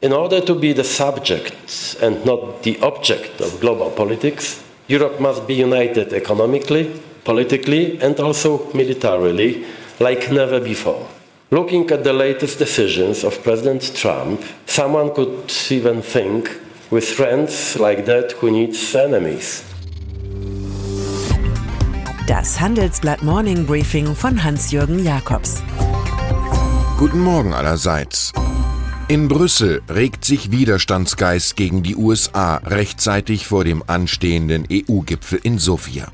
In order to be the subject and not the object of global politics, Europe must be united economically, politically, and also militarily like never before. Looking at the latest decisions of President Trump, someone could even think with friends like that who needs enemies. Das Handelsblatt Morning Briefing von Hans-Jürgen Jakobs. Guten Morgen allerseits. In Brüssel regt sich Widerstandsgeist gegen die USA rechtzeitig vor dem anstehenden EU-Gipfel in Sofia.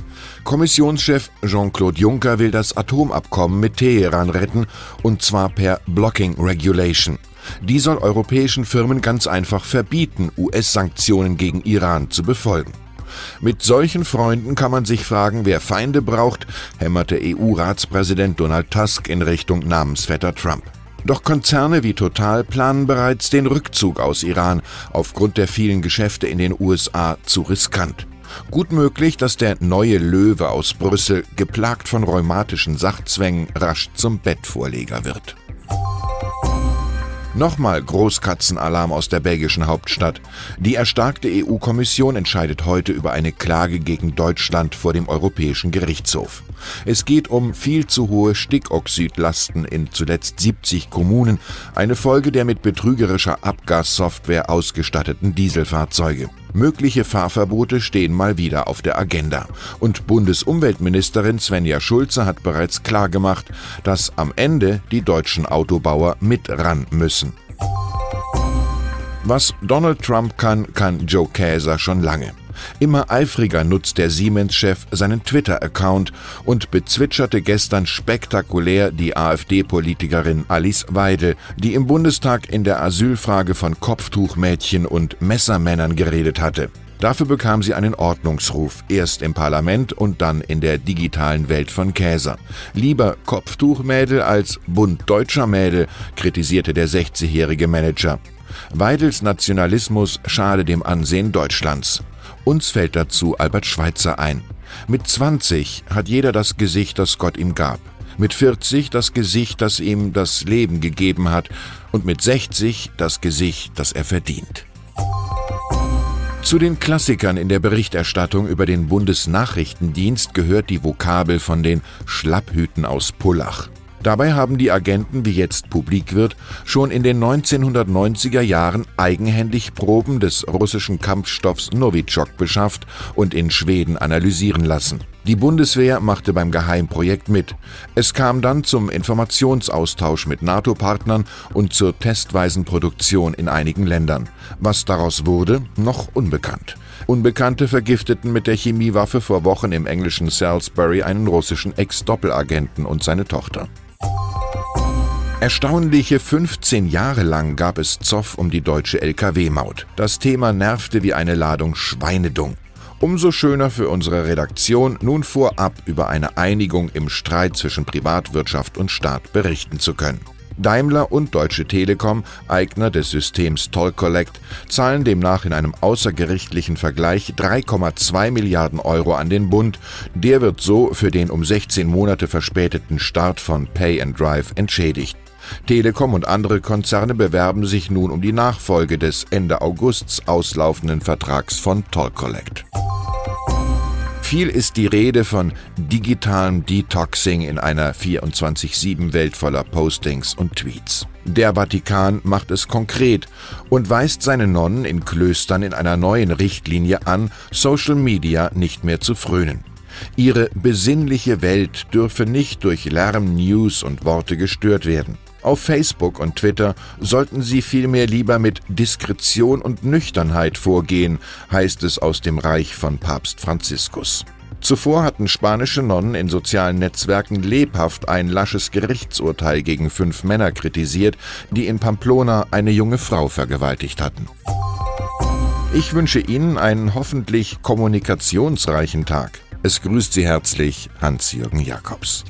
Kommissionschef Jean-Claude Juncker will das Atomabkommen mit Teheran retten, und zwar per Blocking Regulation. Die soll europäischen Firmen ganz einfach verbieten, US-Sanktionen gegen Iran zu befolgen. Mit solchen Freunden kann man sich fragen, wer Feinde braucht, hämmerte EU-Ratspräsident Donald Tusk in Richtung Namensvetter Trump. Doch Konzerne wie Total planen bereits den Rückzug aus Iran aufgrund der vielen Geschäfte in den USA zu riskant. Gut möglich, dass der neue Löwe aus Brüssel, geplagt von rheumatischen Sachzwängen, rasch zum Bettvorleger wird. Nochmal Großkatzenalarm aus der belgischen Hauptstadt. Die erstarkte EU-Kommission entscheidet heute über eine Klage gegen Deutschland vor dem Europäischen Gerichtshof. Es geht um viel zu hohe Stickoxidlasten in zuletzt 70 Kommunen, eine Folge der mit betrügerischer Abgassoftware ausgestatteten Dieselfahrzeuge. Mögliche Fahrverbote stehen mal wieder auf der Agenda. Und Bundesumweltministerin Svenja Schulze hat bereits klargemacht, dass am Ende die deutschen Autobauer mit ran müssen. Was Donald Trump kann, kann Joe Käser schon lange. Immer eifriger nutzt der Siemens-Chef seinen Twitter-Account und bezwitscherte gestern spektakulär die AfD-Politikerin Alice Weidel, die im Bundestag in der Asylfrage von Kopftuchmädchen und Messermännern geredet hatte. Dafür bekam sie einen Ordnungsruf, erst im Parlament und dann in der digitalen Welt von Käser. Lieber Kopftuchmädel als Bund deutscher Mädel, kritisierte der 60-jährige Manager. Weidels Nationalismus schade dem Ansehen Deutschlands. Uns fällt dazu Albert Schweitzer ein. Mit 20 hat jeder das Gesicht, das Gott ihm gab. Mit 40 das Gesicht, das ihm das Leben gegeben hat. Und mit 60 das Gesicht, das er verdient. Zu den Klassikern in der Berichterstattung über den Bundesnachrichtendienst gehört die Vokabel von den Schlapphüten aus Pullach. Dabei haben die Agenten, wie jetzt publik wird, schon in den 1990er Jahren eigenhändig Proben des russischen Kampfstoffs Novichok beschafft und in Schweden analysieren lassen. Die Bundeswehr machte beim Geheimprojekt mit. Es kam dann zum Informationsaustausch mit NATO-Partnern und zur testweisen Produktion in einigen Ländern. Was daraus wurde, noch unbekannt. Unbekannte vergifteten mit der Chemiewaffe vor Wochen im englischen Salisbury einen russischen Ex-Doppelagenten und seine Tochter. Erstaunliche 15 Jahre lang gab es Zoff um die deutsche Lkw-Maut. Das Thema nervte wie eine Ladung Schweinedung. Umso schöner für unsere Redaktion, nun vorab über eine Einigung im Streit zwischen Privatwirtschaft und Staat berichten zu können. Daimler und Deutsche Telekom, Eigner des Systems Toll Collect, zahlen demnach in einem außergerichtlichen Vergleich 3,2 Milliarden Euro an den Bund. Der wird so für den um 16 Monate verspäteten Start von Pay and Drive entschädigt. Telekom und andere Konzerne bewerben sich nun um die Nachfolge des Ende Augusts auslaufenden Vertrags von Toll Collect. Viel ist die Rede von digitalem Detoxing in einer 24-7-Welt voller Postings und Tweets. Der Vatikan macht es konkret und weist seine Nonnen in Klöstern in einer neuen Richtlinie an, Social Media nicht mehr zu frönen. Ihre besinnliche Welt dürfe nicht durch Lärm, News und Worte gestört werden. Auf Facebook und Twitter sollten Sie vielmehr lieber mit Diskretion und Nüchternheit vorgehen, heißt es aus dem Reich von Papst Franziskus. Zuvor hatten spanische Nonnen in sozialen Netzwerken lebhaft ein lasches Gerichtsurteil gegen fünf Männer kritisiert, die in Pamplona eine junge Frau vergewaltigt hatten. Ich wünsche Ihnen einen hoffentlich kommunikationsreichen Tag. Es grüßt Sie herzlich Hans-Jürgen Jakobs.